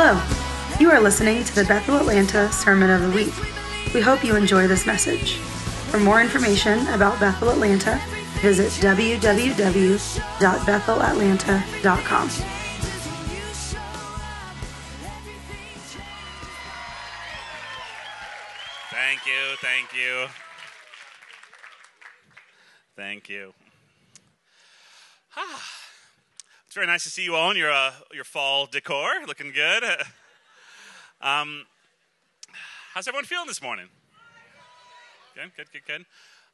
Hello. You are listening to the Bethel Atlanta Sermon of the Week. We hope you enjoy this message. For more information about Bethel Atlanta, visit www.bethelatlanta.com. Thank you, thank you. Thank you. Ah, it's very nice to see you all in your, uh, your fall decor. Looking good. Um, how's everyone feeling this morning? Good, good, good, good.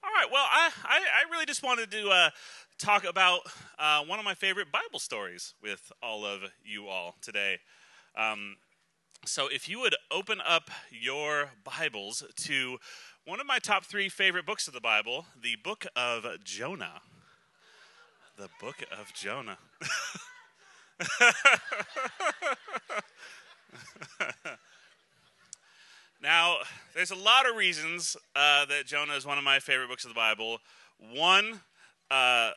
All right, well, I, I, I really just wanted to uh, talk about uh, one of my favorite Bible stories with all of you all today. Um, so, if you would open up your Bibles to one of my top three favorite books of the Bible, the book of Jonah. The book of Jonah. now, there's a lot of reasons uh, that Jonah is one of my favorite books of the Bible. One uh,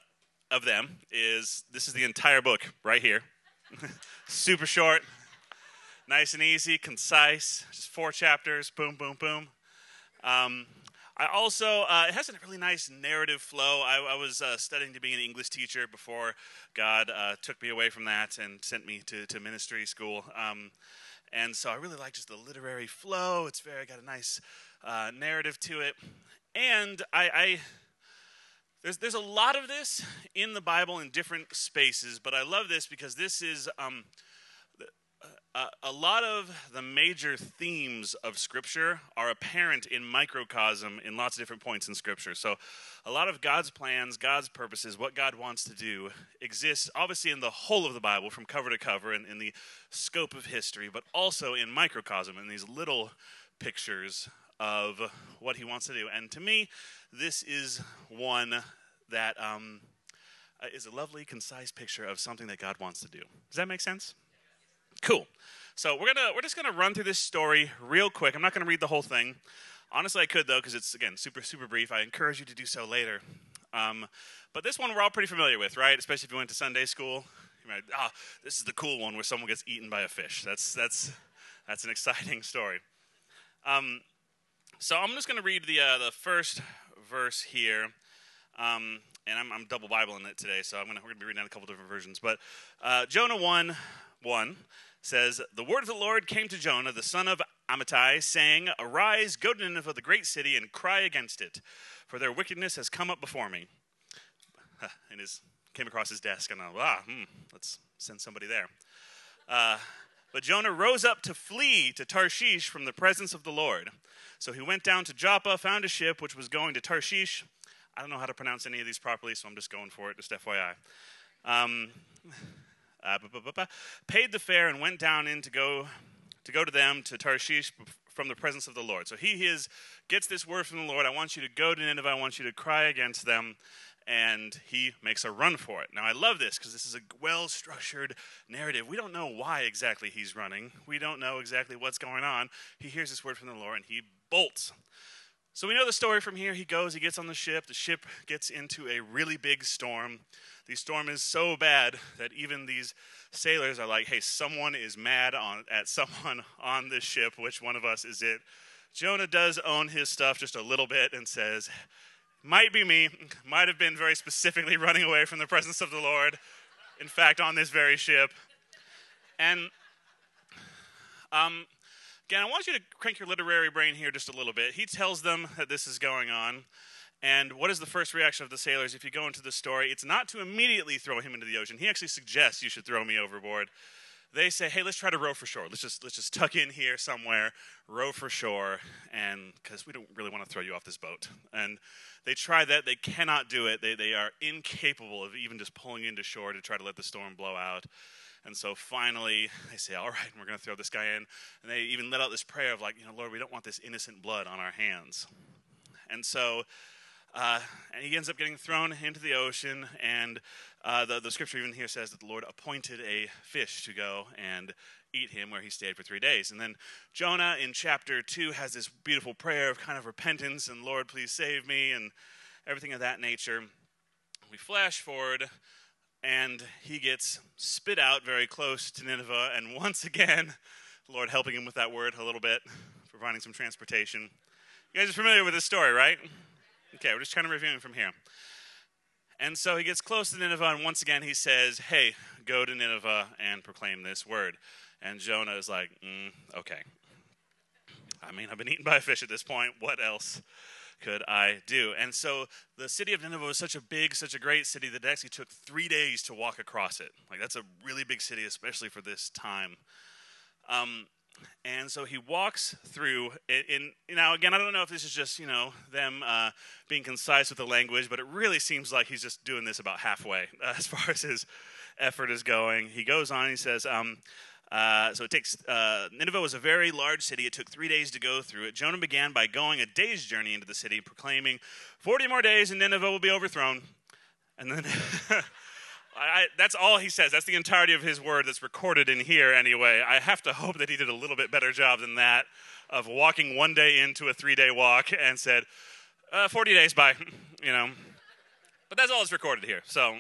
of them is this is the entire book right here. Super short, nice and easy, concise, just four chapters, boom, boom, boom. Um, I also, uh, it has a really nice narrative flow. I, I was uh, studying to be an English teacher before God uh, took me away from that and sent me to, to ministry school. Um, and so I really like just the literary flow. It's very got a nice uh, narrative to it. And I, I there's, there's a lot of this in the Bible in different spaces, but I love this because this is um, uh, a lot of the major themes of Scripture are apparent in microcosm in lots of different points in Scripture. So, a lot of God's plans, God's purposes, what God wants to do exists obviously in the whole of the Bible from cover to cover and in the scope of history, but also in microcosm in these little pictures of what He wants to do. And to me, this is one that um, is a lovely, concise picture of something that God wants to do. Does that make sense? Cool. So we're gonna we're just gonna run through this story real quick. I'm not gonna read the whole thing. Honestly, I could though because it's again super super brief. I encourage you to do so later. Um, but this one we're all pretty familiar with, right? Especially if you went to Sunday school. Ah, this is the cool one where someone gets eaten by a fish. That's that's that's an exciting story. Um, so I'm just to read the uh, the first verse here, um, and I'm, I'm double Bibling it today, so I'm gonna, we're going to be reading out a couple different versions. But uh, Jonah one one says, The word of the Lord came to Jonah, the son of Amittai, saying, Arise, go to Nineveh, the great city, and cry against it, for their wickedness has come up before me. And his came across his desk, and I, ah, hmm, let's send somebody there. Uh, but Jonah rose up to flee to Tarshish from the presence of the Lord. So he went down to Joppa, found a ship which was going to Tarshish. I don't know how to pronounce any of these properly, so I'm just going for it, just FYI. Um, uh, paid the fare and went down in to go to go to them to Tarshish from the presence of the Lord. So he is gets this word from the Lord. I want you to go to Nineveh. I want you to cry against them. And he makes a run for it. Now, I love this because this is a well structured narrative. We don't know why exactly he's running, we don't know exactly what's going on. He hears this word from the Lord and he bolts. So we know the story from here. He goes, he gets on the ship. The ship gets into a really big storm. The storm is so bad that even these sailors are like, hey, someone is mad on, at someone on this ship. Which one of us is it? Jonah does own his stuff just a little bit and says, might be me, might have been very specifically running away from the presence of the Lord. In fact, on this very ship. And um, Again, I want you to crank your literary brain here just a little bit. He tells them that this is going on. And what is the first reaction of the sailors if you go into the story? It's not to immediately throw him into the ocean. He actually suggests you should throw me overboard. They say, "Hey, let's try to row for shore. Let's just let's just tuck in here somewhere, row for shore, and because we don't really want to throw you off this boat." And they try that. They cannot do it. They they are incapable of even just pulling into shore to try to let the storm blow out. And so finally, they say, All right, we're going to throw this guy in. And they even let out this prayer of, like, you know, Lord, we don't want this innocent blood on our hands. And so, uh, and he ends up getting thrown into the ocean. And uh, the, the scripture even here says that the Lord appointed a fish to go and eat him where he stayed for three days. And then Jonah in chapter 2 has this beautiful prayer of kind of repentance and, Lord, please save me, and everything of that nature. We flash forward and he gets spit out very close to Nineveh. And once again, the Lord helping him with that word a little bit, providing some transportation. You guys are familiar with this story, right? Okay, we're just kind of reviewing from here. And so he gets close to Nineveh, and once again he says, Hey, go to Nineveh and proclaim this word. And Jonah is like, mm, Okay. I mean, I've been eaten by a fish at this point. What else could I do? And so the city of Nineveh was such a big, such a great city that it actually took three days to walk across it. Like, that's a really big city, especially for this time. Um, and so he walks through. In, in, now, again, I don't know if this is just you know them uh, being concise with the language, but it really seems like he's just doing this about halfway uh, as far as his effort is going. He goes on. He says, um, uh, "So it takes uh, Nineveh was a very large city. It took three days to go through it. Jonah began by going a day's journey into the city, proclaiming, 40 more days, and Nineveh will be overthrown." And then. I, that's all he says. That's the entirety of his word that's recorded in here, anyway. I have to hope that he did a little bit better job than that of walking one day into a three day walk and said, uh, 40 days, bye. you know. But that's all that's recorded here. So,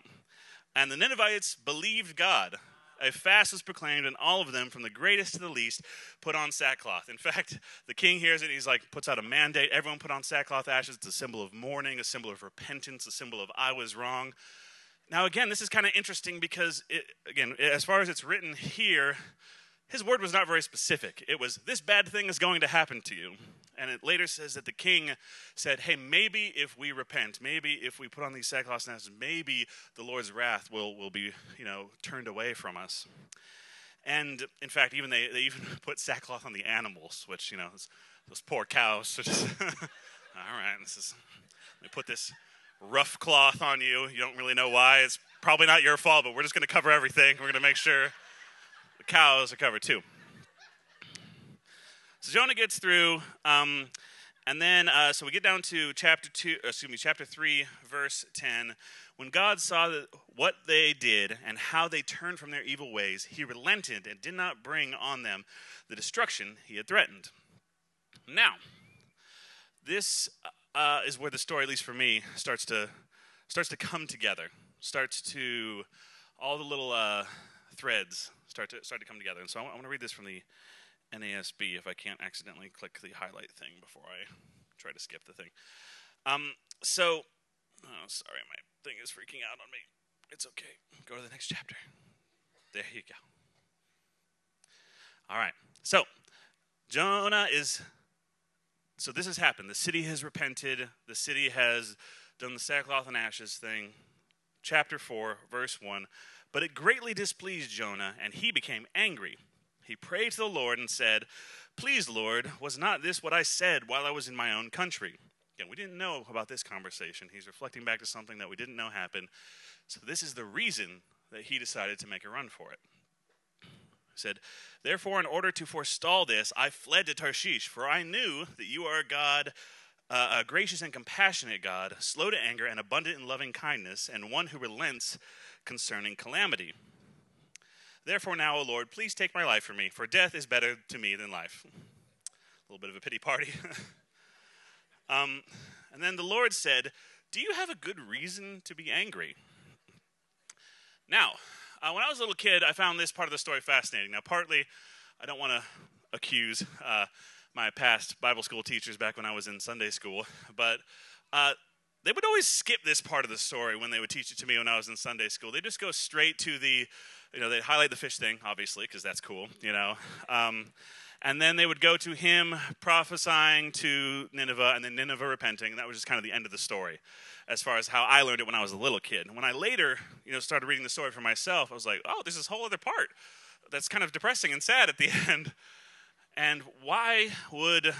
and the Ninevites believed God. A fast was proclaimed, and all of them, from the greatest to the least, put on sackcloth. In fact, the king hears it, he's like, puts out a mandate. Everyone put on sackcloth ashes. It's a symbol of mourning, a symbol of repentance, a symbol of I was wrong. Now, again, this is kind of interesting because, it, again, as far as it's written here, his word was not very specific. It was, this bad thing is going to happen to you. And it later says that the king said, hey, maybe if we repent, maybe if we put on these sackcloth and ashes, maybe the Lord's wrath will, will be, you know, turned away from us. And in fact, even they, they even put sackcloth on the animals, which, you know, those, those poor cows. Just, all right, this is, let me put this rough cloth on you. You don't really know why. It's probably not your fault, but we're just going to cover everything. We're going to make sure the cows are covered too. So Jonah gets through, um, and then uh, so we get down to chapter two. Excuse me, chapter three, verse ten. When God saw that what they did and how they turned from their evil ways, He relented and did not bring on them the destruction He had threatened. Now, this uh, is where the story, at least for me, starts to starts to come together. Starts to all the little uh, threads start to start to come together. And so I want to read this from the NASB if I can't accidentally click the highlight thing before I try to skip the thing. Um, so, oh, sorry, my thing is freaking out on me. It's okay. Go to the next chapter. There you go. All right. So, Jonah is so this has happened. The city has repented. The city has done the sackcloth and ashes thing. Chapter 4, verse 1. But it greatly displeased Jonah, and he became angry. He prayed to the Lord and said, Please, Lord, was not this what I said while I was in my own country? Again, we didn't know about this conversation. He's reflecting back to something that we didn't know happened. So this is the reason that he decided to make a run for it said, Therefore, in order to forestall this, I fled to Tarshish, for I knew that you are a God, uh, a gracious and compassionate God, slow to anger and abundant in loving kindness, and one who relents concerning calamity. Therefore, now, O Lord, please take my life from me, for death is better to me than life. A little bit of a pity party. um, and then the Lord said, Do you have a good reason to be angry? Now, uh, when I was a little kid, I found this part of the story fascinating. Now, partly, I don't want to accuse uh, my past Bible school teachers back when I was in Sunday school, but uh, they would always skip this part of the story when they would teach it to me when I was in Sunday school. They just go straight to the, you know, they'd highlight the fish thing, obviously, because that's cool, you know. Um, and then they would go to him prophesying to Nineveh and then Nineveh repenting, and that was just kind of the end of the story as far as how I learned it when I was a little kid. And when I later, you know, started reading the story for myself, I was like, oh, there's this whole other part that's kind of depressing and sad at the end. And why would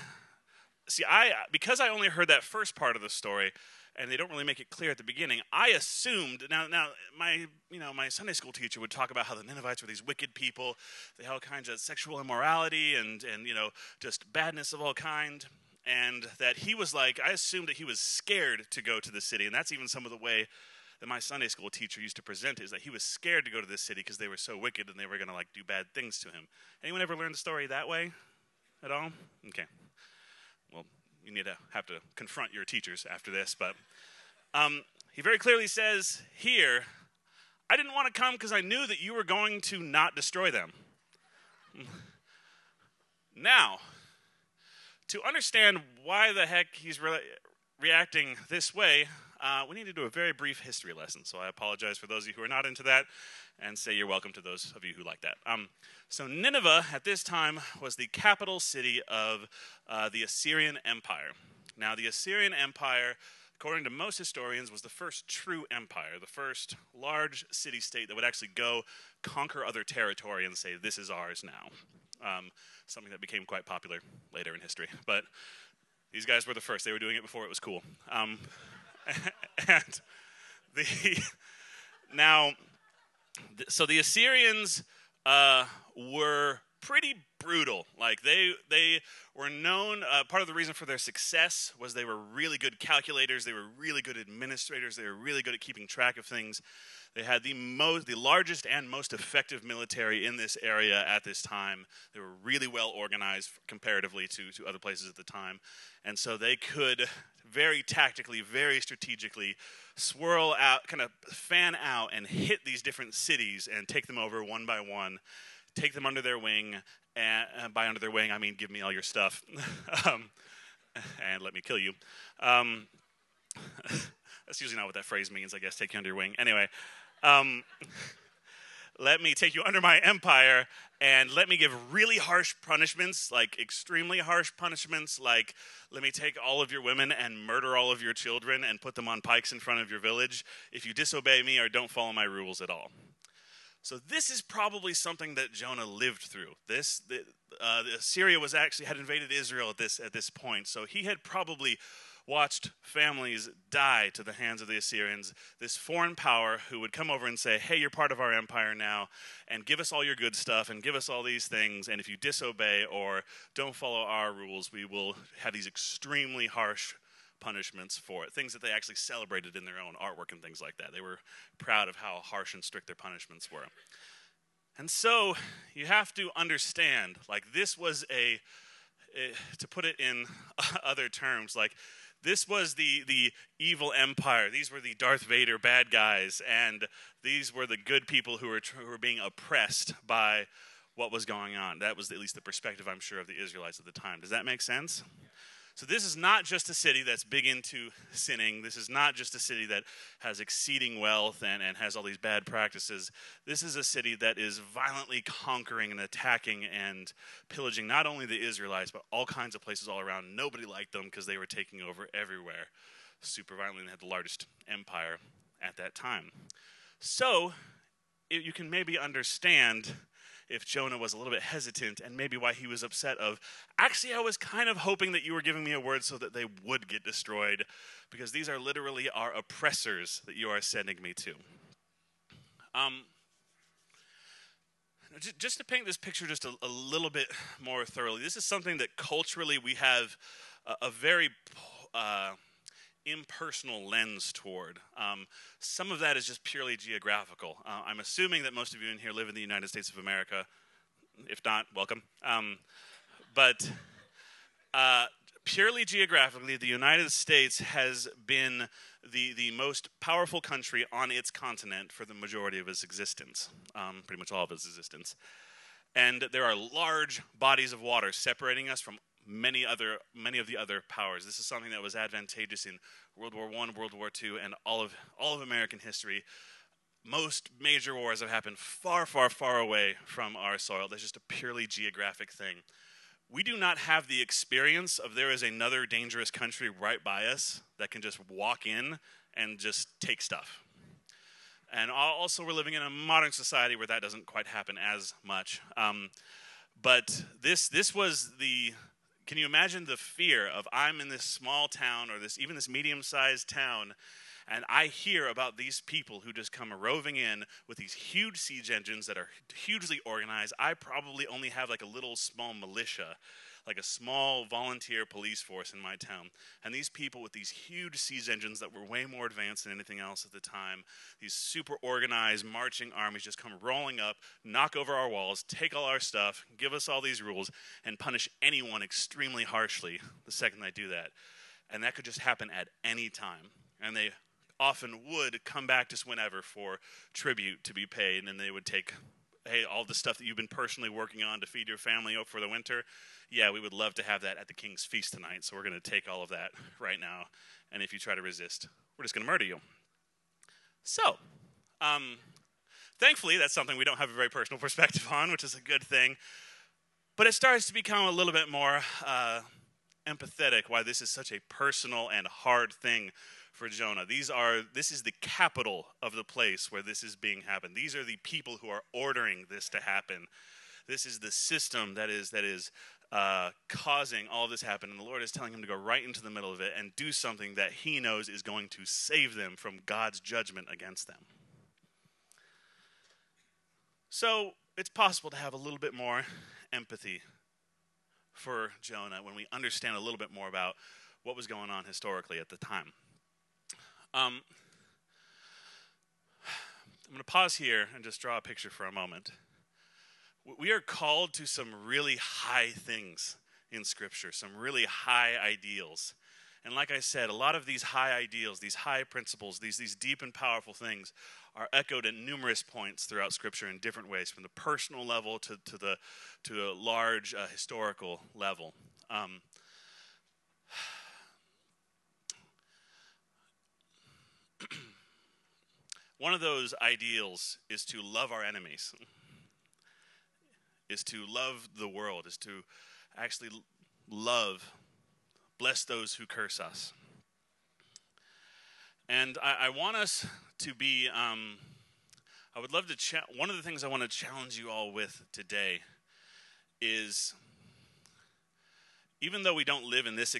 see I because I only heard that first part of the story and they don't really make it clear at the beginning. I assumed now now my you know my Sunday school teacher would talk about how the Ninevites were these wicked people. They had all kinds of sexual immorality and and you know just badness of all kind and that he was like, I assumed that he was scared to go to the city, and that's even some of the way that my Sunday school teacher used to present is that he was scared to go to this city because they were so wicked and they were going to like do bad things to him. Anyone ever learned the story that way at all? Okay. You need to have to confront your teachers after this, but um, he very clearly says here, I didn't want to come because I knew that you were going to not destroy them. Now, to understand why the heck he's re- reacting this way, uh, we need to do a very brief history lesson. So I apologize for those of you who are not into that and say you're welcome to those of you who like that. Um, so, Nineveh at this time was the capital city of uh, the Assyrian Empire. Now, the Assyrian Empire, according to most historians, was the first true empire, the first large city state that would actually go conquer other territory and say, This is ours now. Um, something that became quite popular later in history. But these guys were the first. They were doing it before it was cool. Um, and the now, so the Assyrians uh, were pretty brutal. Like they they were known. Uh, part of the reason for their success was they were really good calculators. They were really good administrators. They were really good at keeping track of things. They had the most, the largest and most effective military in this area at this time. They were really well organized comparatively to, to other places at the time. And so they could very tactically, very strategically swirl out, kind of fan out and hit these different cities and take them over one by one, take them under their wing. And by under their wing, I mean give me all your stuff um, and let me kill you. Um, that's usually not what that phrase means, I guess, take you under your wing. Anyway, um, let me take you under my empire and let me give really harsh punishments, like extremely harsh punishments, like let me take all of your women and murder all of your children and put them on pikes in front of your village if you disobey me or don't follow my rules at all. So this is probably something that Jonah lived through. This the, uh, Assyria was actually had invaded Israel at this at this point, so he had probably watched families die to the hands of the Assyrians, this foreign power who would come over and say, Hey, you're part of our empire now, and give us all your good stuff, and give us all these things, and if you disobey or don't follow our rules, we will have these extremely harsh punishments for it. Things that they actually celebrated in their own artwork and things like that. They were proud of how harsh and strict their punishments were. And so you have to understand, like, this was a, a to put it in other terms, like, this was the, the evil empire. These were the Darth Vader bad guys, and these were the good people who were, who were being oppressed by what was going on. That was at least the perspective, I'm sure, of the Israelites at the time. Does that make sense? So, this is not just a city that's big into sinning. This is not just a city that has exceeding wealth and, and has all these bad practices. This is a city that is violently conquering and attacking and pillaging not only the Israelites, but all kinds of places all around. Nobody liked them because they were taking over everywhere super violently and had the largest empire at that time. So, it, you can maybe understand if Jonah was a little bit hesitant and maybe why he was upset of actually I was kind of hoping that you were giving me a word so that they would get destroyed because these are literally our oppressors that you are sending me to. Um, just to paint this picture just a, a, little bit more thoroughly, this is something that culturally we have a, a very uh, impersonal lens toward. Um, some of that is just purely geographical. Uh, I'm assuming that most of you in here live in the United States of America. If not, welcome. Um, but uh, purely geographically, the United States has been the, the most powerful country on its continent for the majority of its existence, um, pretty much all of its existence. And there are large bodies of water separating us from many other many of the other powers. This is something that was advantageous in World War One, World War Two, and all of all of American history. Most major wars have happened far, far, far away from our soil. That's just a purely geographic thing. We do not have the experience of there is another dangerous country right by us that can just walk in and just take stuff. And also, we're living in a modern society where that doesn't quite happen as much. Um, but this this was the can you imagine the fear of I'm in this small town or this even this medium-sized town and I hear about these people who just come roving in with these huge siege engines that are hugely organized. I probably only have like a little small militia like a small volunteer police force in my town. And these people with these huge siege engines that were way more advanced than anything else at the time, these super organized marching armies just come rolling up, knock over our walls, take all our stuff, give us all these rules, and punish anyone extremely harshly the second they do that. And that could just happen at any time. And they often would come back just whenever for tribute to be paid, and they would take, hey, all the stuff that you've been personally working on to feed your family for the winter. Yeah, we would love to have that at the king's feast tonight, so we're going to take all of that right now. And if you try to resist, we're just going to murder you. So, um, thankfully, that's something we don't have a very personal perspective on, which is a good thing. But it starts to become a little bit more uh, empathetic why this is such a personal and hard thing for Jonah. These are this is the capital of the place where this is being happened. These are the people who are ordering this to happen. This is the system that is that is uh, causing all this happen, and the Lord is telling him to go right into the middle of it and do something that he knows is going to save them from God's judgment against them. So it's possible to have a little bit more empathy for Jonah when we understand a little bit more about what was going on historically at the time. Um, I'm going to pause here and just draw a picture for a moment. We are called to some really high things in Scripture, some really high ideals. And like I said, a lot of these high ideals, these high principles, these, these deep and powerful things are echoed at numerous points throughout Scripture in different ways, from the personal level to, to, the, to a large uh, historical level. Um, one of those ideals is to love our enemies, is to love the world, is to actually love, bless those who curse us. And I, I want us to be, um, I would love to, cha- one of the things I want to challenge you all with today is even though we don't live in this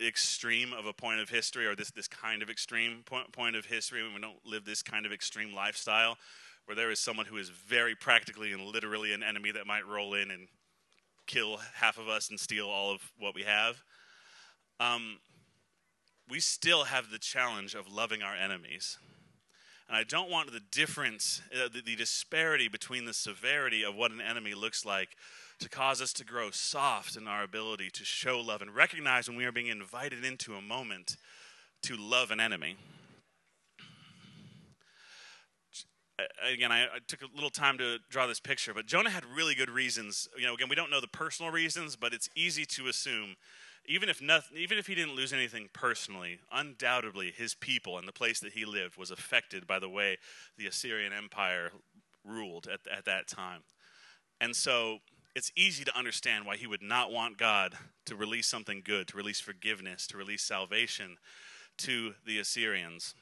extreme of a point of history or this, this kind of extreme point, point of history, we don't live this kind of extreme lifestyle where there is someone who is very practically and literally an enemy that might roll in and kill half of us and steal all of what we have. Um, we still have the challenge of loving our enemies. And I don't want the difference, uh, the, the disparity between the severity of what an enemy looks like to cause us to grow soft in our ability to show love and recognize when we are being invited into a moment to love an enemy. Again, I, I, took a little time to draw this picture, but Jonah had really good reasons. You know, again, we don't know the personal reasons, but it's easy to assume even if nothing, even if he didn't lose anything personally, undoubtedly his people and the place that he lived was affected by the way the Assyrian Empire ruled at, at that time. And so it's easy to understand why he would not want God to release something good, to release forgiveness, to release salvation to the Assyrians.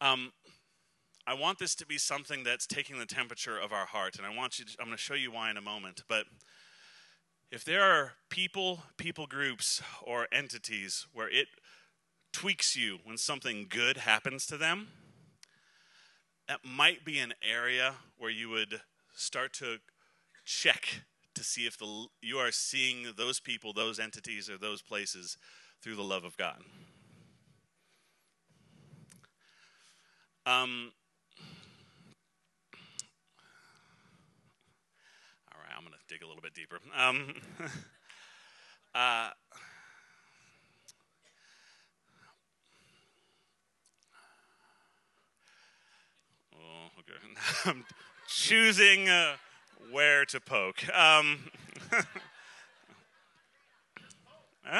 Um, I want this to be something that's taking the temperature of our heart, and I want you. To, I'm going to show you why in a moment, but if there are people, people groups, or entities where it tweaks you when something good happens to them, that might be an area where you would start to check to see if the, you are seeing those people, those entities, or those places through the love of God. Um, all right, I'm going to dig a little bit deeper. Um, uh, oh, okay. I'm choosing uh, where to poke. Um,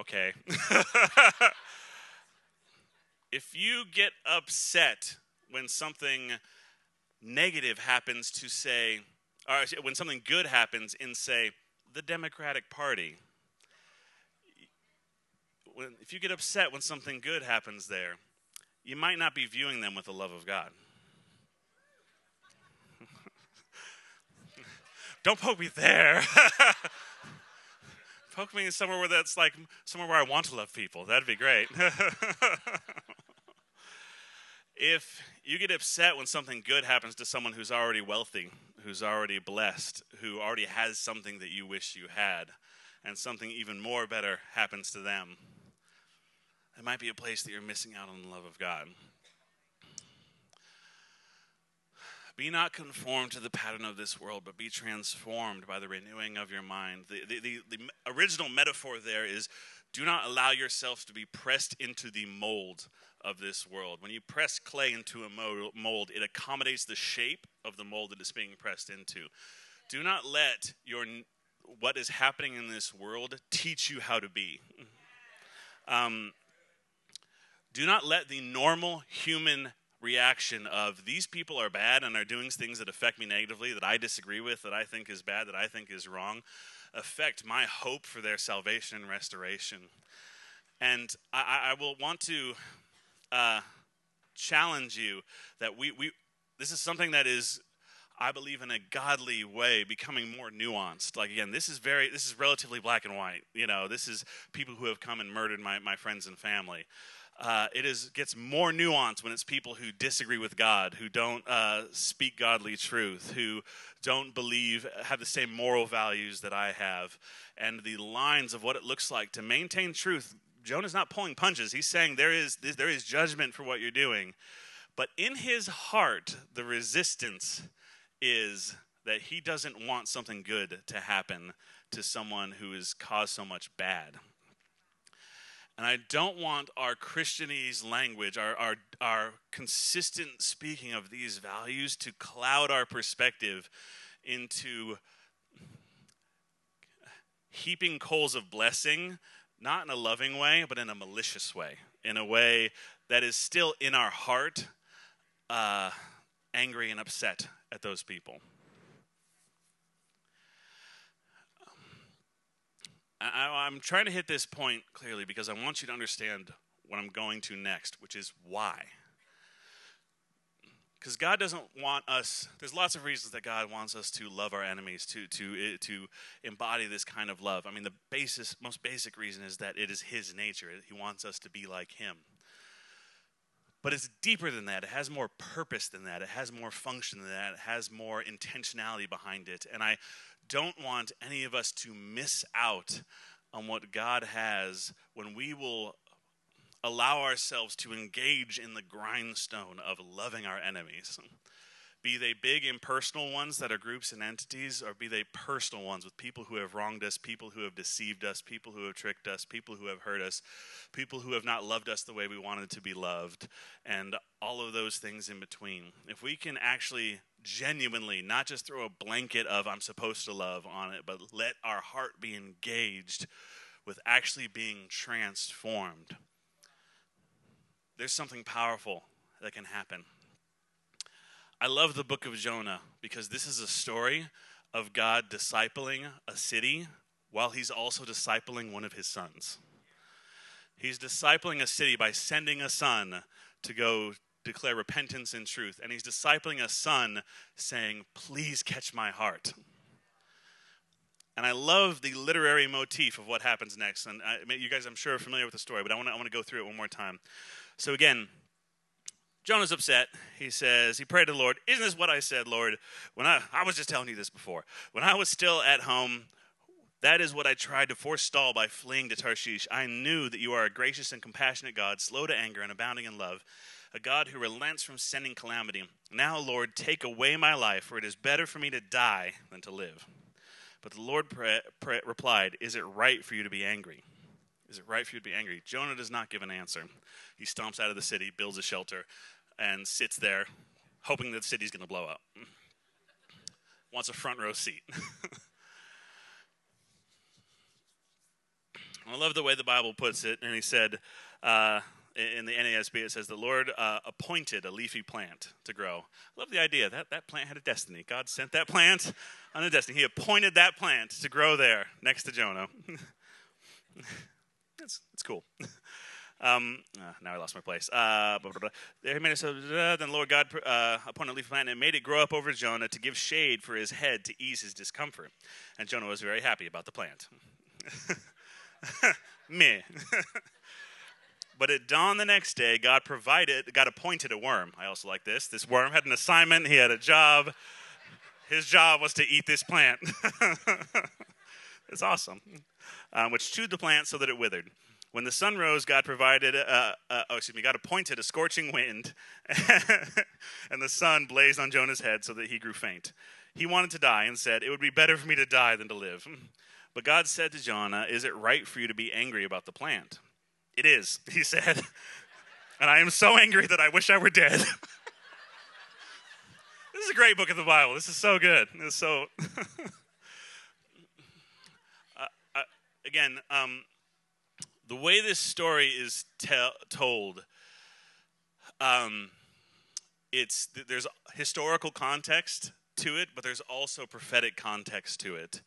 okay. if you get upset when something negative happens to say, or when something good happens in, say, the Democratic Party. When, if you get upset when something good happens there, you might not be viewing them with the love of God. Don't poke me there. poke me somewhere where that's like somewhere where I want to love people. That'd be great. if you get upset when something good happens to someone who's already wealthy, who's already blessed, who already has something that you wish you had, and something even more better happens to them, it might be a place that you're missing out on the love of God. Be not conformed to the pattern of this world, but be transformed by the renewing of your mind. The, the, the, the original metaphor there is Do not allow yourself to be pressed into the mold of this world. When you press clay into a mold, it accommodates the shape of the mold that it's being pressed into. Do not let your what is happening in this world teach you how to be. Um, do not let the normal human reaction of these people are bad and are doing things that affect me negatively, that I disagree with, that I think is bad, that I think is wrong, affect my hope for their salvation and restoration. And I, I will want to uh, challenge you that we, we this is something that is I believe in a godly way becoming more nuanced. Like again, this is very this is relatively black and white. You know, this is people who have come and murdered my, my friends and family. Uh, it is gets more nuanced when it's people who disagree with God, who don't uh, speak godly truth, who don't believe have the same moral values that I have, and the lines of what it looks like to maintain truth. Jonah's not pulling punches. He's saying there is there is judgment for what you're doing, but in his heart, the resistance is that he doesn't want something good to happen to someone who has caused so much bad. And I don't want our Christianese language, our, our, our consistent speaking of these values, to cloud our perspective into heaping coals of blessing, not in a loving way, but in a malicious way, in a way that is still in our heart uh, angry and upset at those people. I, am trying to hit this point clearly because I want you to understand what I'm going to next, which is why. Because God doesn't want us. There's lots of reasons that God wants us to love our enemies, to to eh, to embody this kind of love. I mean, the basis, most basic reason is that it is His nature. He wants us to be like Him. But it's deeper than that. It has more purpose than that. It has more function than that. It has more intentionality behind it. And I don't want any of us to miss out on what God has when we will allow ourselves to engage in the grindstone of loving our enemies be they big impersonal ones that are groups and entities, or be they personal ones with people who have wronged us, people who have deceived us, people who have tricked us, people who have hurt us, people who have not loved us the way we wanted to be loved, and all of those things in between. If we can actually genuinely not just throw a blanket of I'm supposed to love on it, but let our heart be engaged with actually being transformed, there's something powerful that can happen. I love the book of Jonah because this is a story of God discipling a city while he's also discipling one of his sons. He's discipling a city by sending a son to go declare repentance and truth. And he's discipling a son saying, Please catch my heart. And I love the literary motif of what happens next. And I, you guys, I'm sure, are familiar with the story, but I want to go through it one more time. So, again, Jonah's upset. He says, he prayed to the Lord, Isn't this what I said, Lord? When I, I was just telling you this before. When I was still at home, that is what I tried to forestall by fleeing to Tarshish. I knew that you are a gracious and compassionate God, slow to anger and abounding in love, a God who relents from sending calamity. Now, Lord, take away my life, for it is better for me to die than to live. But the Lord pre- pre- replied, Is it right for you to be angry? Is it right for you to be angry? Jonah does not give an answer. He stomps out of the city, builds a shelter, and sits there hoping that the city's going to blow up. Wants a front row seat. I love the way the Bible puts it, and he said, uh, in the NASB, it says the Lord uh, appointed a leafy plant to grow. I love the idea that that plant had a destiny. God sent that plant on a destiny. He appointed that plant to grow there next to Jonah. it's, it's cool. Um, uh, now I lost my place. Uh, blah, blah, blah. There made it so, then Lord God uh, upon a leaf plant and made it grow up over Jonah to give shade for his head to ease his discomfort. And Jonah was very happy about the plant. Me. but at dawn the next day, God provided, God appointed a worm. I also like this. This worm had an assignment, he had a job. His job was to eat this plant. it's awesome. Um, which chewed the plant so that it withered. When the sun rose, God provided, uh, uh, oh, excuse me, God appointed a scorching wind, and the sun blazed on Jonah's head so that he grew faint. He wanted to die and said, It would be better for me to die than to live. But God said to Jonah, Is it right for you to be angry about the plant? It is, he said. and I am so angry that I wish I were dead. this is a great book of the Bible. This is so good. Is so. uh, uh, again, um, the way this story is te- told, um, it's there's historical context to it, but there's also prophetic context to it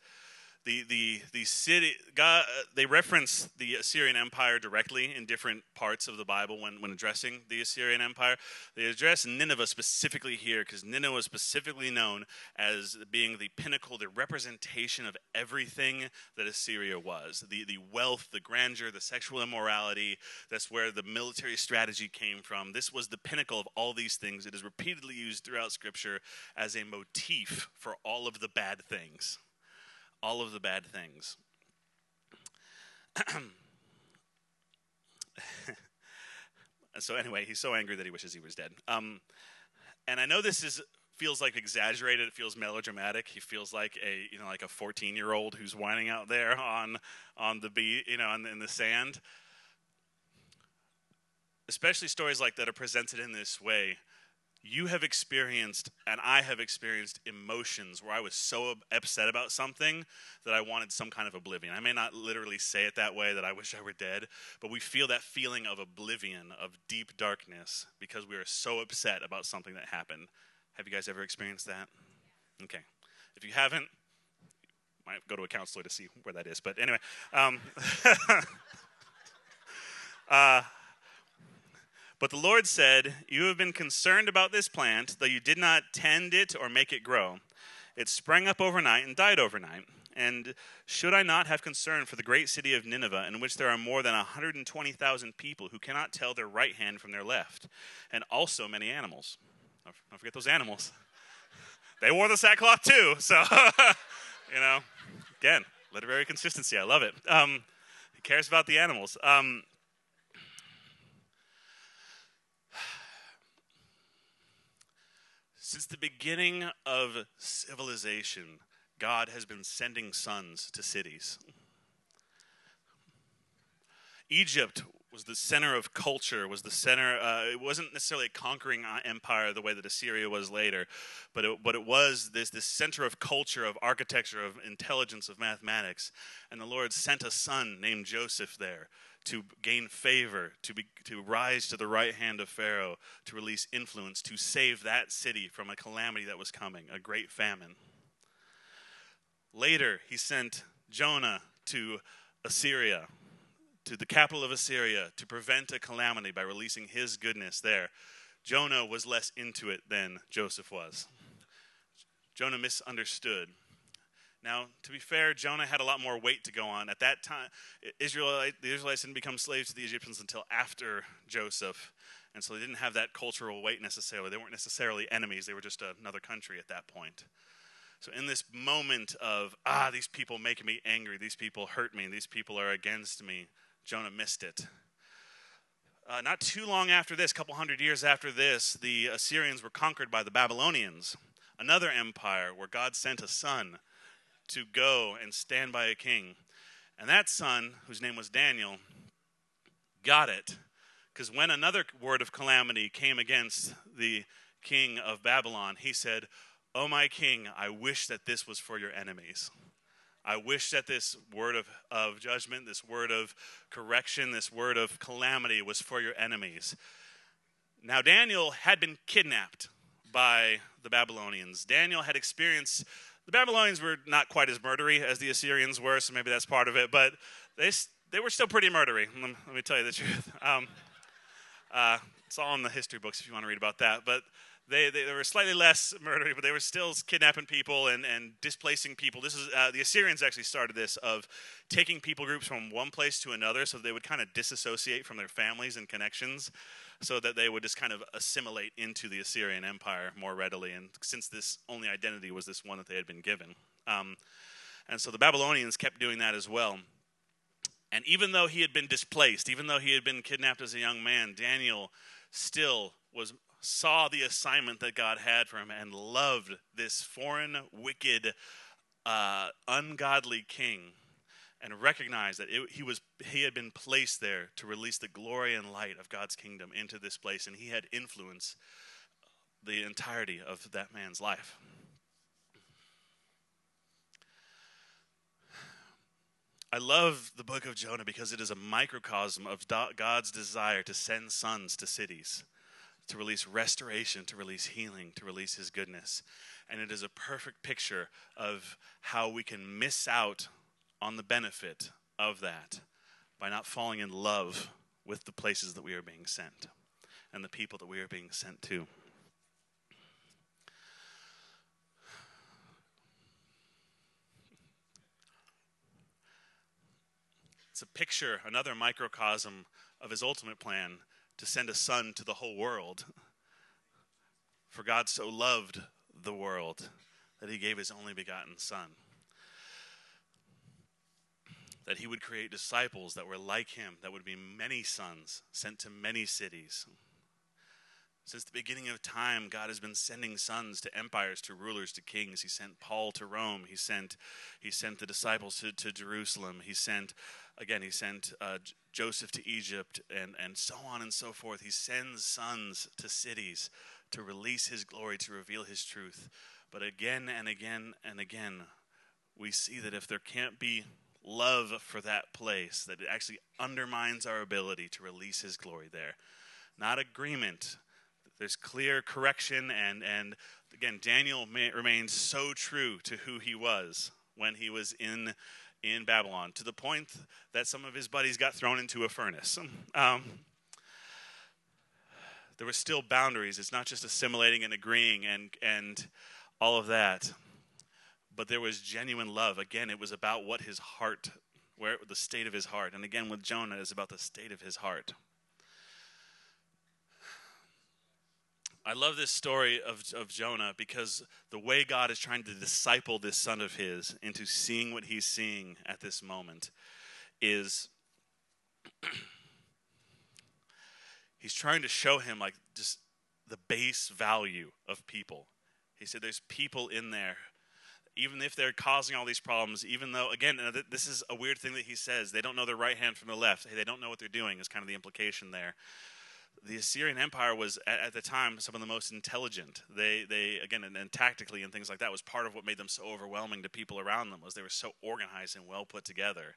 the the the city God, they reference the Assyrian Empire directly in different parts of the Bible when when addressing the Assyrian Empire. They address Nineveh specifically here because Nineveh was specifically known as being the pinnacle, the representation of everything that Assyria was. The the wealth, the grandeur, the sexual immorality. That's where the military strategy came from. This was the pinnacle of all these things. It is repeatedly used throughout Scripture as a motif for all of the bad things all of the bad things. so anyway, he's so angry that he wishes he was dead. Um, and I know this is feels like exaggerated. It feels melodramatic. He feels like a you know like a 14 year old who's whining out there on on the beat, you know, in the sand. Especially stories like that are presented in this way you have experienced and I have experienced emotions where I was so upset about something that I wanted some kind of oblivion. I may not literally say it that way that I wish I were dead, but we feel that feeling of oblivion, of deep darkness because we are so upset about something that happened. Have you guys ever experienced that? Okay. If you haven't, you might go to a counselor to see where that is. But anyway, um, uh, but the Lord said, You have been concerned about this plant, though you did not tend it or make it grow. It sprang up overnight and died overnight. And should I not have concern for the great city of Nineveh, in which there are more than 120,000 people who cannot tell their right hand from their left, and also many animals? Don't forget those animals. They wore the sackcloth too, so, you know, again, literary consistency. I love it. Um, he cares about the animals. Um, Since the beginning of civilization, God has been sending sons to cities. Egypt was the center of culture, was the center, uh, it wasn't necessarily a conquering uh, empire the way that Assyria was later, but it, but it was this, this center of culture, of architecture, of intelligence, of mathematics. And the Lord sent a son named Joseph there to gain favor, to, be, to rise to the right hand of Pharaoh, to release influence, to save that city from a calamity that was coming, a great famine. Later, he sent Jonah to Assyria, to the capital of Assyria, to prevent a calamity by releasing his goodness there. Jonah was less into it than Joseph was. Jonah misunderstood. Now, to be fair, Jonah had a lot more weight to go on. At that time, Israelite, the Israelites didn't become slaves to the Egyptians until after Joseph. And so they didn't have that cultural weight necessarily. They weren't necessarily enemies, they were just another country at that point. So, in this moment of, ah, these people make me angry, these people hurt me, these people are against me, Jonah missed it. Uh, not too long after this, a couple hundred years after this, the Assyrians were conquered by the Babylonians, another empire where God sent a son to go and stand by a king. And that son, whose name was Daniel, got it. Because when another word of calamity came against the king of Babylon, he said, Oh, my king, I wish that this was for your enemies. I wish that this word of, of judgment, this word of correction, this word of calamity was for your enemies. Now, Daniel had been kidnapped by the Babylonians. Daniel had experienced the Babylonians were not quite as murdery as the Assyrians were, so maybe that's part of it, but they, they were still pretty murdery, let me tell you the truth. Um, uh, it's all in the history books if you want to read about that, but they, they, they, were slightly less murdery, but they were still kidnapping people and, and displacing people. This is uh, the Assyrians actually started this of taking people groups from one place to another, so they would kind of disassociate from their families and connections so that they would just kind of assimilate into the Assyrian Empire more readily. And since this only identity was this one that they had been given. Um, and so the Babylonians kept doing that as well. And even though he had been displaced, even though he had been kidnapped as a young man, Daniel still was saw the assignment that God had for him and loved this foreign, wicked, uh, ungodly king and recognized that it, he was he had been placed there to release the glory and light of God's kingdom into this place, and he had influence the entirety of that man's life. I love the book of Jonah because it is a microcosm of God's desire to send sons to cities, to release restoration, to release healing, to release his goodness. And it is a perfect picture of how we can miss out on the benefit of that by not falling in love with the places that we are being sent and the people that we are being sent to. It's a picture, another microcosm of his ultimate plan to send a son to the whole world. For God so loved the world that he gave his only begotten son. That he would create disciples that were like him, that would be many sons sent to many cities. Since the beginning of time, God has been sending sons to empires, to rulers, to kings. He sent Paul to Rome. He sent, he sent the disciples to, to Jerusalem. He sent, again, he sent uh, Joseph to Egypt, and, and so on and so forth. He sends sons to cities to release his glory, to reveal his truth. But again and again and again, we see that if there can't be love for that place, that it actually undermines our ability to release his glory there. Not agreement there's clear correction, and, and again, Daniel may, remains so true to who he was when he was in, in Babylon, to the point that some of his buddies got thrown into a furnace. Um, there were still boundaries. It's not just assimilating and agreeing and, and all of that, but there was genuine love. Again, it was about what his heart, where the state of his heart. And again, with Jonah, it's about the state of his heart. I love this story of, of Jonah because the way God is trying to disciple this son of his into seeing what he's seeing at this moment is he's trying to show him like just the base value of people. He said there's people in there even if they're causing all these problems, even though, again, this is a weird thing that he says. They don't know their right hand from the left. Hey, They don't know what they're doing, is kind of the implication there the Assyrian Empire was at, at, the time some of the most intelligent. They, they again, and, and, tactically and things like that was part of what made them so overwhelming to people around them was they were so organized and well put together.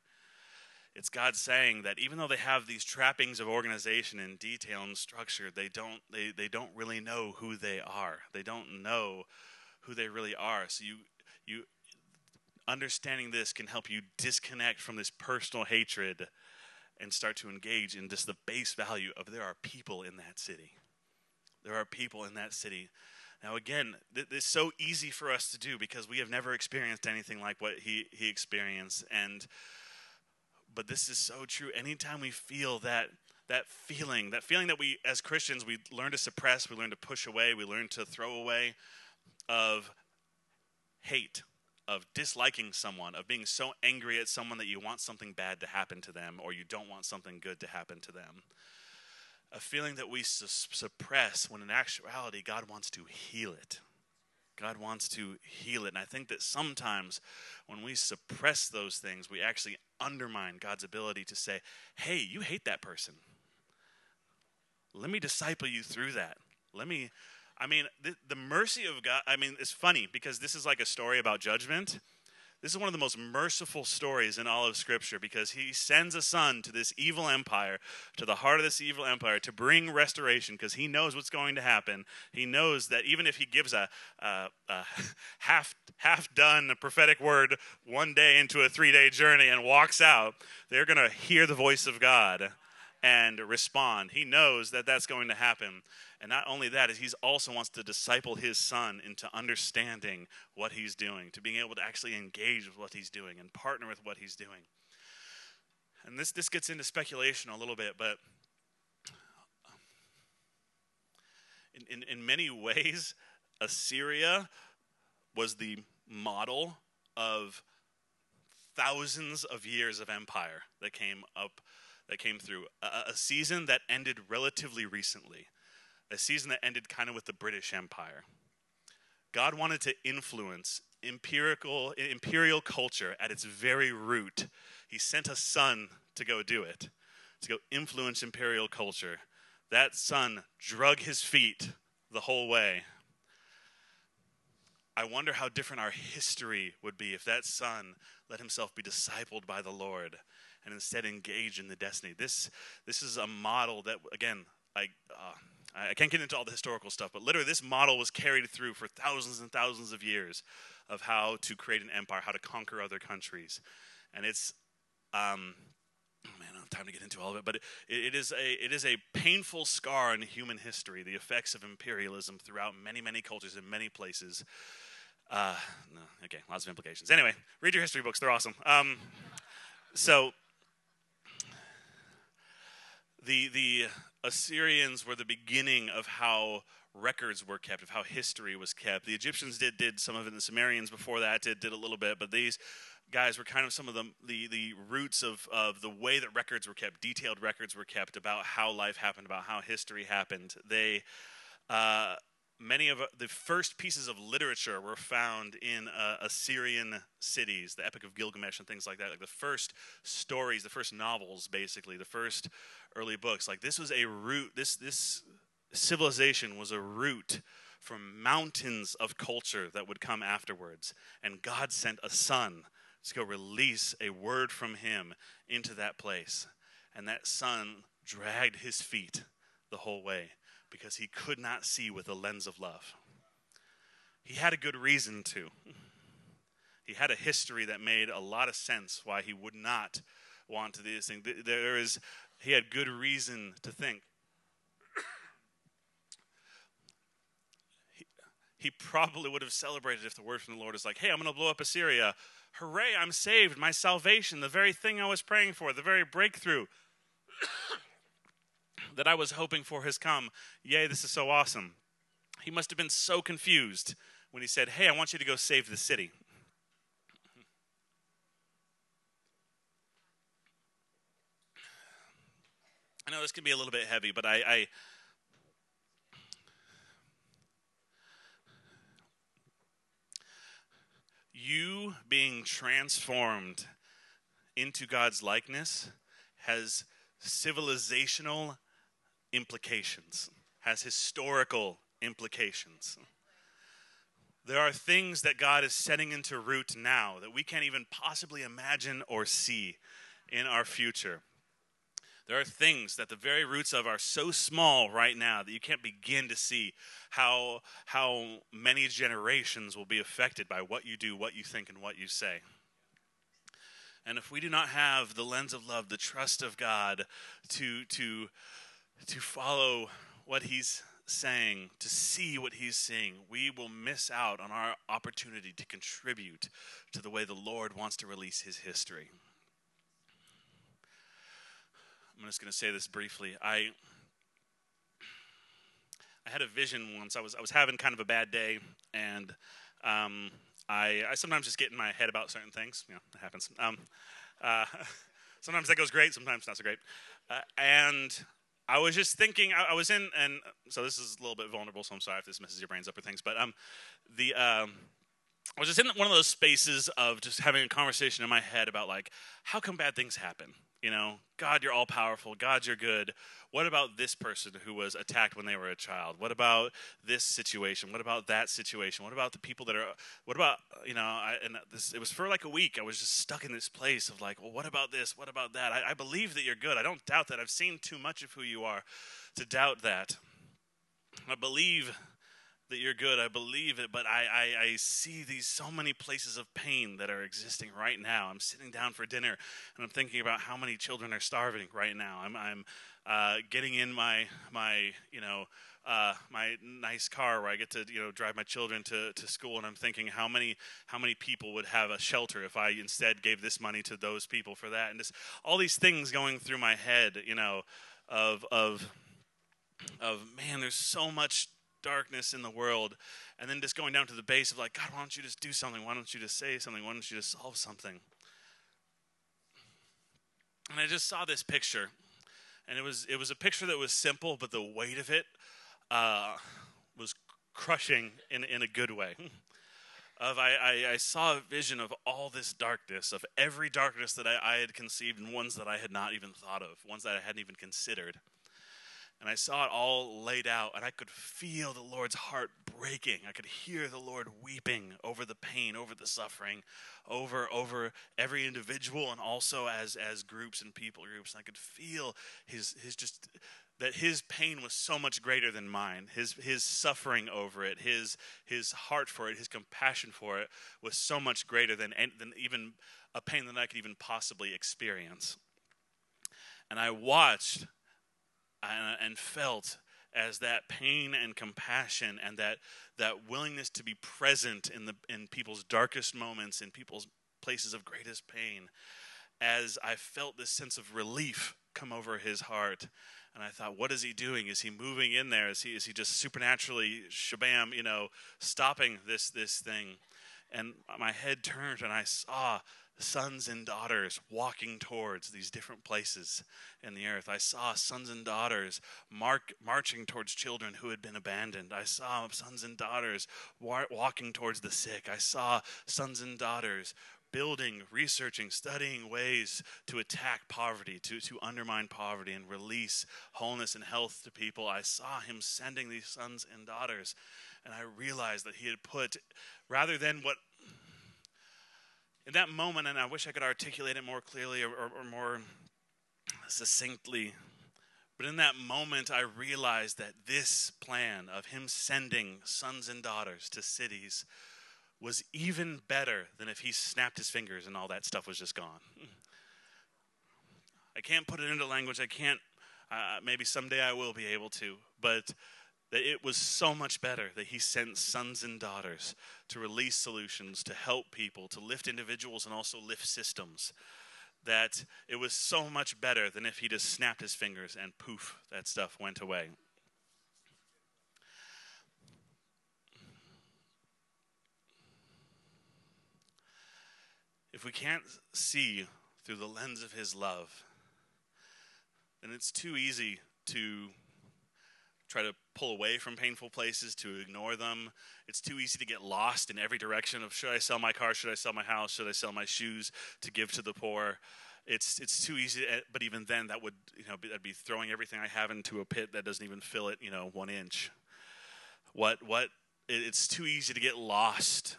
It's God saying that even though they have these trappings of organization and detail and structure, they don't they, they don't really know who they are. They don't know who they really are. So you you understanding this can help you disconnect from this personal hatred and start to engage in just the base value of there are people in that city. There are people in that city. Now, again, th- it's so easy for us to do because we have never experienced anything like what he, he experienced. And but this is so true. Anytime we feel that that feeling, that feeling that we as Christians we learn to suppress, we learn to push away, we learn to throw away of hate, of disliking someone, of being so angry at someone that you want something bad to happen to them or you don't want something good to happen to them. A feeling that we su- suppress when in actuality God wants to heal it. God wants to heal it. And I think that sometimes when we suppress those things, we actually undermine God's ability to say, hey, you hate that person. Let me disciple you through that. Let me I mean, the, the mercy of God, I mean, it's funny because this is like a story about judgment. This is one of the most merciful stories in all of Scripture because he sends a son to this evil empire, to the heart of this evil empire, to bring restoration because he knows what's going to happen. He knows that even if he gives a, a, a half half done prophetic word one day into a three day journey and walks out, they're going to hear the voice of God and respond. He knows that that's going to happen. And not only that, he also wants to disciple his son into understanding what he's doing, to being able to actually engage with what he's doing and partner with what he's doing. And this, this gets into speculation a little bit, but in, in, in many ways, Assyria was the model of thousands of years of empire that came up that came through a, a season that ended relatively recently a season that ended kind of with the British Empire. God wanted to influence empirical imperial culture at its very root. He sent a son to go do it, to go influence imperial culture. That son drug his feet the whole way. I wonder how different our history would be if that son let himself be discipled by the Lord and instead engage in the destiny. This, this is a model that, again, I, uh, I can't get into all the historical stuff, but literally this model was carried through for thousands and thousands of years of how to create an empire, how to conquer other countries. And it's, um, man, I don't have time to get into all of it, but it, it, is a, it is a painful scar in human history, the effects of imperialism throughout many, many cultures in many places. Uh, no, okay, lots of implications. Anyway, read your history books, they're awesome. Um, so, the, the Assyrians were the beginning of how records were kept, of how history was kept. The Egyptians did did some of it, and the Sumerians before that did did a little bit, but these guys were kind of some of the the, the roots of, of the way that records were kept, detailed records were kept about how life happened, about how history happened. They uh, many of the first pieces of literature were found in uh, Assyrian cities, the Epic of Gilgamesh and things like that. Like the first stories, the first novels, basically, the first early books. Like this was a root. This this civilization was a root from mountains of culture that would come afterwards, and God sent a son to go release a word from Him into that place, and that son dragged his feet the whole way because he could not see with a lens of love. He had a good reason to. He had a history that made a lot of sense why he would not want to do this thing. There is, he had good reason to think. he, he probably would have celebrated if the word from the Lord is like, hey, I'm going to blow up Assyria. Hooray, I'm saved. My salvation, the very thing I was praying for, the very breakthrough that I was hoping for has come. Yay, this is so awesome. He must have been so confused when he said, Hey, I want you to go save the city. I know this can be a little bit heavy, but I, I you being transformed into God's likeness has civilizational implications, has historical implications. There are things that God is setting into root now that we can't even possibly imagine or see in our future. There are things that the very roots of are so small right now that you can't begin to see how, how many generations will be affected by what you do, what you think, and what you say. And if we do not have the lens of love, the trust of God to, to to follow what he's saying, to see what he's seeing, we will miss out on our opportunity to contribute to the way the Lord wants to release his history. I'm just going to say this briefly. I I had a vision once. I was I was having kind of a bad day, and um, I I sometimes just get in my head about certain things. You know, it happens. Um, uh, sometimes that goes great. Sometimes not so great. Uh, and I was just thinking, I, I, was in, and so this is a little bit vulnerable, so I'm sorry if this messes your brains up or things, but um, the, um, I was just in one of those spaces of just having a conversation in my head about like, how come bad things happen? You know, God, you're all powerful. God, you're good. What about this person who was attacked when they were a child? What about this situation? What about that situation? What about the people that are? What about you know? I, and this it was for like a week. I was just stuck in this place of like, well, what about this? What about that? I, I believe that you're good. I don't doubt that. I've seen too much of who you are to doubt that. I believe that you're good. I believe it, but I, I, I, see these so many places of pain that are existing right now. I'm sitting down for dinner and I'm thinking about how many children are starving right now. I'm, I'm uh, getting in my, my you know, uh, my nice car where I get to you know drive my children to, to school, and I'm thinking how many how many people would have a shelter if I instead gave this money to those people for that, and just all these things going through my head, you know, of of of man, there's so much darkness in the world, and then just going down to the base of like, God, why don't you just do something? Why don't you just say something? Why don't you just solve something? And I just saw this picture, and it was it was a picture that was simple, but the weight of it uh, was crushing in in a good way. of I, I, I, saw a vision of all this darkness, of every darkness that I, I had conceived and ones that I had not even thought of, ones that I hadn't even considered. And I saw it all laid out, and I could feel the Lord's heart breaking. I could hear the Lord weeping over the pain, over the suffering, over over every individual, and also as as groups and people groups. And I could feel his his just that his pain was so much greater than mine. His his suffering over it, his his heart for it, his compassion for it was so much greater than than even a pain that I could even possibly experience. And I watched and, and felt as that pain and compassion and that that willingness to be present in the in people's darkest moments in people's places of greatest pain as I felt this sense of relief come over his heart and I thought, what is he doing? Is he moving in there? Is he is he just supernaturally shabam, you know, stopping this this thing? And my head turned and I saw sons and daughters walking towards these different places in the earth. I saw sons and daughters mark, marching towards children who had been abandoned. I saw sons and daughters walking towards the sick. I saw sons and daughters building, researching, studying ways to attack poverty, to, to undermine poverty and release wholeness and health to people. I saw him sending these sons and daughters, and I realized that he had put, rather than what, in that moment, and I wish I could articulate it more clearly or, or, or more succinctly. But in that moment, I realized that this plan of him sending sons and daughters to cities was even better than if he snapped his fingers and all that stuff was just gone. I can't put it into language. I can't, uh, maybe someday I will be able to, but that it was so much better that he sent sons and daughters to release solutions, to help people, to lift individuals, and also lift systems. That it was so much better than if he just snapped his fingers and poof, that stuff went away. if we can't see through the lens of his love, then it's too easy to try to pull away from painful places, to ignore them. It's too easy to get lost in every direction of should I sell my car, should I sell my house, should I sell my shoes to give to the poor. It's it's too easy, to, but even then, that would you know that'd be throwing everything I have into a pit that doesn't even fill it, you know, one inch. What what? It's too easy to get lost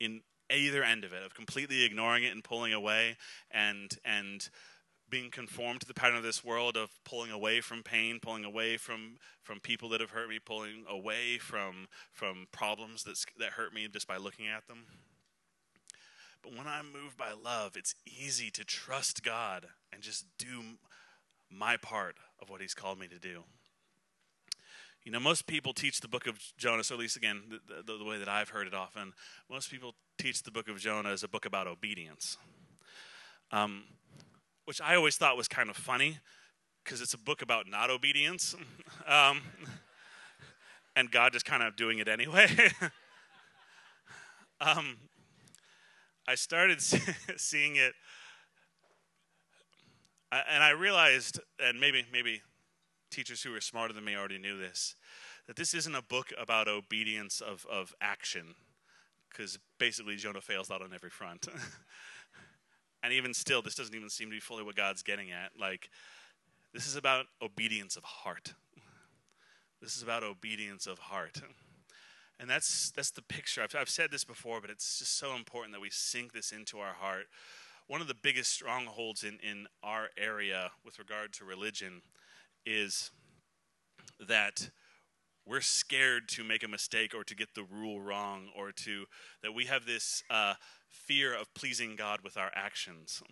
in either end of it, of completely ignoring it and pulling away and and being conformed to the pattern of this world of pulling away from pain, pulling away from from people that have hurt me, pulling away from from problems that that hurt me just by looking at them. But when I'm moved by love, it's easy to trust God and just do my part of what He's called me to do. You know, most people teach the book of Jonah, so at least again, the, the, the, way that I've heard it often, most people teach the book of Jonah as a book about obedience. Um, which I always thought was kind of funny because it's a book about not obedience. um, and God just kind of doing it anyway. um, I started seeing it, and I realized, and maybe, maybe teachers who are smarter than me already knew this that this isn't a book about obedience of, of action, because basically Jonah fails out on every front. And even still, this doesn't even seem to be fully what God's getting at. Like, this is about obedience of heart. This is about obedience of heart. And that's, that's the picture. I've, I've said this before, but it's just so important that we sink this into our heart. One of the biggest strongholds in, in our area with regard to religion is that we're scared to make a mistake or to get the rule wrong or to that we have this uh, fear of pleasing god with our actions.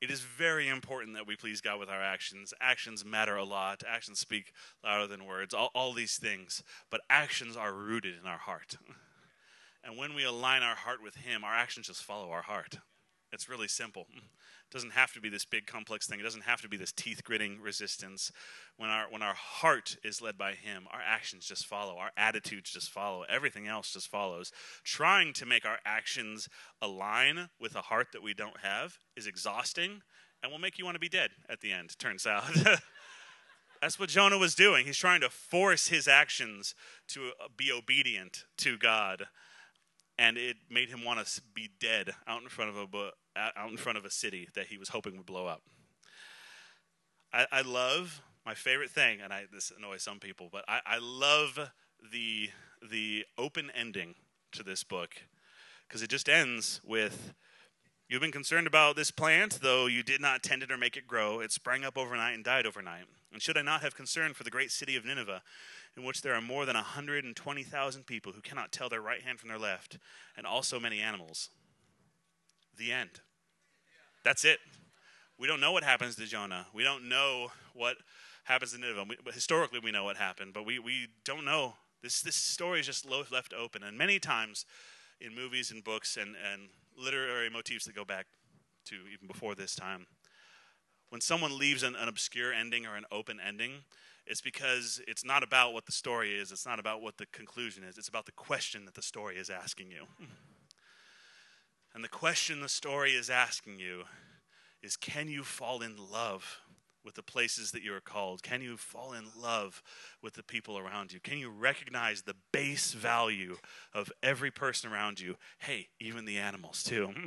It is very important that we please god with our actions. Actions matter a lot. Actions speak louder than words. All, all these things. But actions are rooted in our heart. And when we align our heart with him our actions just follow our heart it's really simple it doesn't have to be this big complex thing. It doesn't have to be this teeth gritting resistance. When our when our heart is led by him, our actions just follow. Our attitudes just follow. Everything else just follows. Trying to make our actions align with a heart that we don't have is exhausting and will make you want to be dead at the end, turns out. That's what Jonah was doing. He's trying to force his actions to uh, be obedient to God. And it made him want to be dead out in front of a out in front of a city that he was hoping would blow up. I, I love my favorite thing, and I, this annoys some people, but I, I love the the open ending to this book because it just ends with You've been concerned about this plant, though you did not tend it or make it grow. It sprang up overnight and died overnight. And should I not have concern for the great city of Nineveh, in which there are more than 120,000 people who cannot tell their right hand from their left, and also many animals? The end. That's it. We don't know what happens to Jonah. We don't know what happens to Nineveh. We, historically, we know what happened, but we, we don't know. This, this story is just left open. And many times in movies and books and, and literary motifs that go back to even before this time. When someone leaves an, an obscure ending or an open ending, it's because it's not about what the story is, it's not about what the conclusion is, it's about the question that the story is asking you. And the question the story is asking you is can you fall in love with the places that you are called? Can you fall in love with the people around you? Can you recognize the base value of every person around you? Hey, even the animals, too.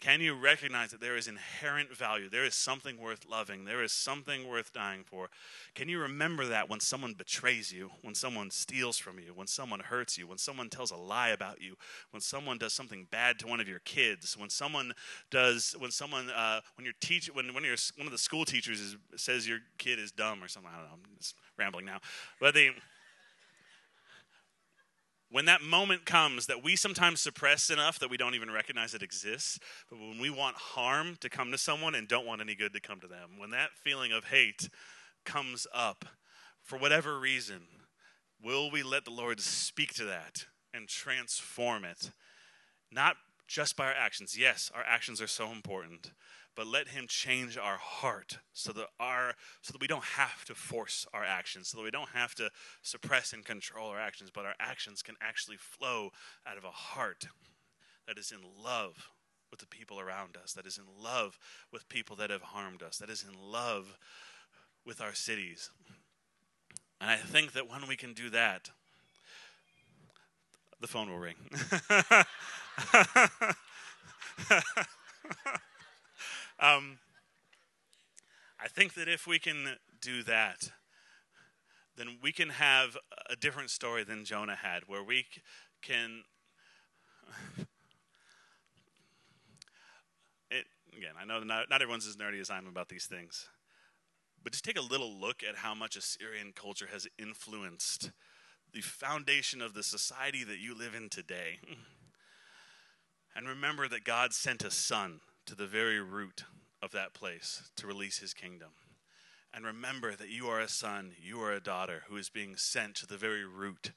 Can you recognize that there is inherent value? There is something worth loving. There is something worth dying for. Can you remember that when someone betrays you, when someone steals from you, when someone hurts you, when someone tells a lie about you, when someone does something bad to one of your kids, when someone does, when someone, uh, when your teacher, when, when your, one of the school teachers is, says your kid is dumb or something. I don't know. I'm just rambling now. But the, when that moment comes that we sometimes suppress enough that we don't even recognize it exists, but when we want harm to come to someone and don't want any good to come to them, when that feeling of hate comes up for whatever reason, will we let the Lord speak to that and transform it? Not just by our actions. Yes, our actions are so important, but let him change our heart so that our so that we don't have to force our actions so that we don't have to suppress and control our actions but our actions can actually flow out of a heart that is in love with the people around us that is in love with people that have harmed us that is in love with our cities. And i think that when we can do that the phone will ring Um, I think that if we can do that, then we can have a different story than Jonah had, where we can. It, again, I know not, not everyone's as nerdy as I am about these things, but just take a little look at how much Assyrian culture has influenced the foundation of the society that you live in today. And remember that God sent a son to the very root of that place to release his kingdom. And remember that you are a son, you are a daughter who is being sent to the very root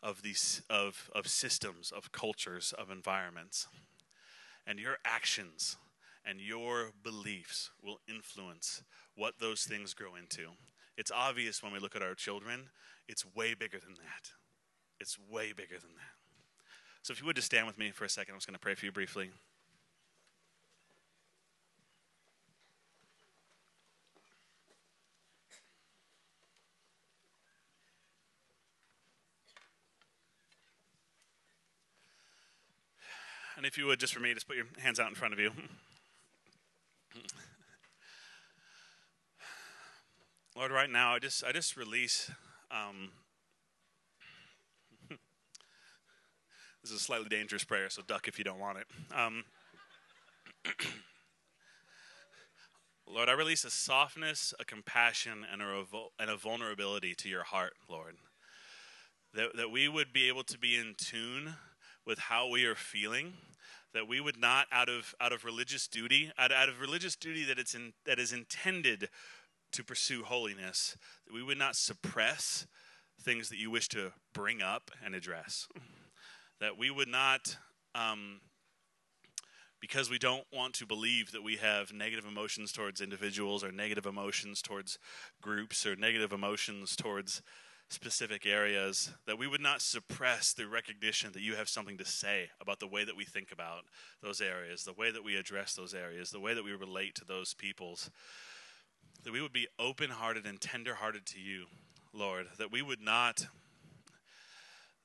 of these of, of systems, of cultures, of environments. And your actions and your beliefs will influence what those things grow into. It's obvious when we look at our children, it's way bigger than that. It's way bigger than that. So if you would just stand with me for a second, I'm just going to pray for you briefly. And if you would, just for me, just put your hands out in front of you. Lord, right now, I just, I just release. Um, this is a slightly dangerous prayer, so duck if you don't want it. Um, Lord, I release a softness, a compassion, and a, revol- and a vulnerability to your heart, Lord. That, that we would be able to be in tune with how we are feeling that we would not out of out of religious duty out, out of religious duty that it's in, that is intended to pursue holiness that we would not suppress things that you wish to bring up and address. That we would not um, because we don't want to believe that we have negative emotions towards individuals or negative emotions towards groups or negative emotions towards specific areas, that we would not suppress the recognition that you have something to say about the way that we think about those areas, the way that we address those areas, the way that we relate to those peoples. That we would be open hearted and tender hearted to you, Lord, that we would not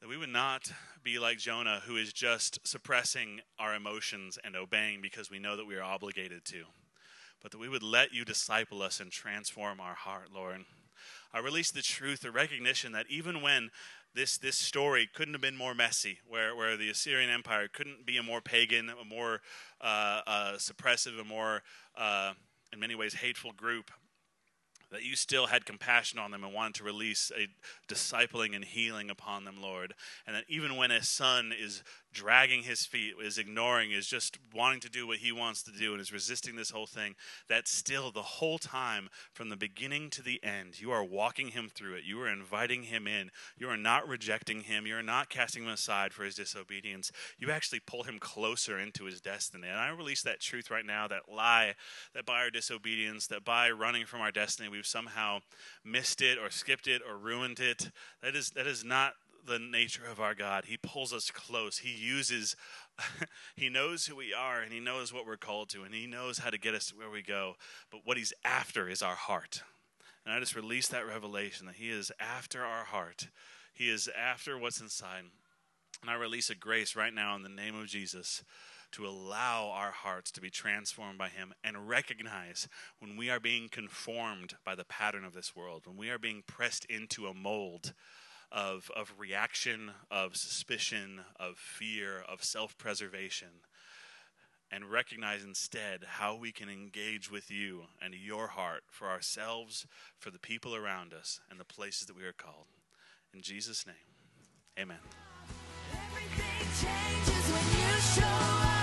That we would not be like Jonah, who is just suppressing our emotions and obeying because we know that we are obligated to, but that we would let you disciple us and transform our heart, Lord. I release the truth, the recognition that even when this, this story couldn't have been more messy, where, where the Assyrian Empire couldn't be a more pagan, a more uh, uh, suppressive, a more, uh, in many ways, hateful group, that you still had compassion on them and wanted to release a discipling and healing upon them, Lord. And that even when a son is dragging his feet, is ignoring, is just wanting to do what he wants to do, and is resisting this whole thing, that still the whole time, from the beginning to the end, you are walking him through it. You are inviting him in. You are not rejecting him. You are not casting him aside for his disobedience. You actually pull him closer into his destiny. And I release that truth right now, that lie, that by our disobedience, that by running from our destiny, we've somehow missed it or skipped it or ruined it. That is, that is not the nature of our God. He pulls us close. He uses, He knows who we are and He knows what we're called to and He knows how to get us to where we go. But what He's after is our heart. And I just release that revelation that He is after our heart, He is after what's inside. And I release a grace right now in the name of Jesus to allow our hearts to be transformed by Him and recognize when we are being conformed by the pattern of this world, when we are being pressed into a mold of, of reaction, of suspicion, of fear, of self preservation, and recognize instead how we can engage with you and your heart for ourselves, for the people around us, and the places that we are called. In Jesus' name, amen.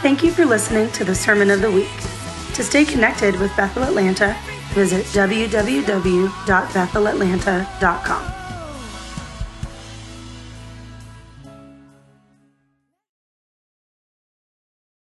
Thank you for listening to the Sermon of the Week. To stay connected with Bethel Atlanta, visit www.bethelatlanta.com.